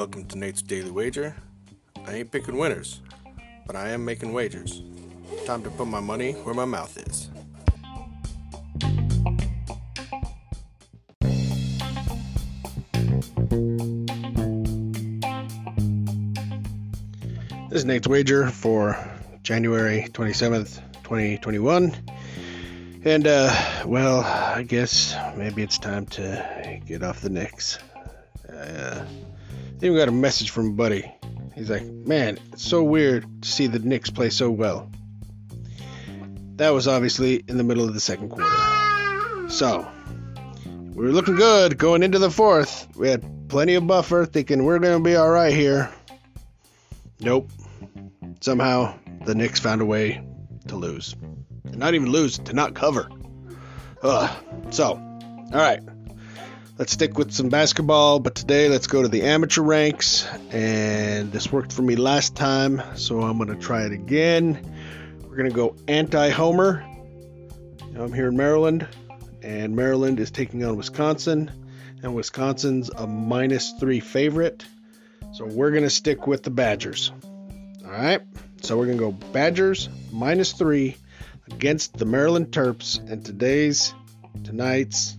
Welcome to Nate's Daily Wager. I ain't picking winners, but I am making wagers. Time to put my money where my mouth is. This is Nate's Wager for January 27th, 2021. And, uh, well, I guess maybe it's time to get off the Knicks. Uh, then we got a message from buddy. He's like, man, it's so weird to see the Knicks play so well. That was obviously in the middle of the second quarter. So, we were looking good going into the fourth. We had plenty of buffer, thinking we're going to be all right here. Nope. Somehow, the Knicks found a way to lose. And not even lose, to not cover. Ugh. So, all right. Let's stick with some basketball, but today let's go to the amateur ranks. And this worked for me last time, so I'm going to try it again. We're going to go anti Homer. I'm here in Maryland, and Maryland is taking on Wisconsin, and Wisconsin's a minus three favorite. So we're going to stick with the Badgers. All right. So we're going to go Badgers minus three against the Maryland Terps in today's, tonight's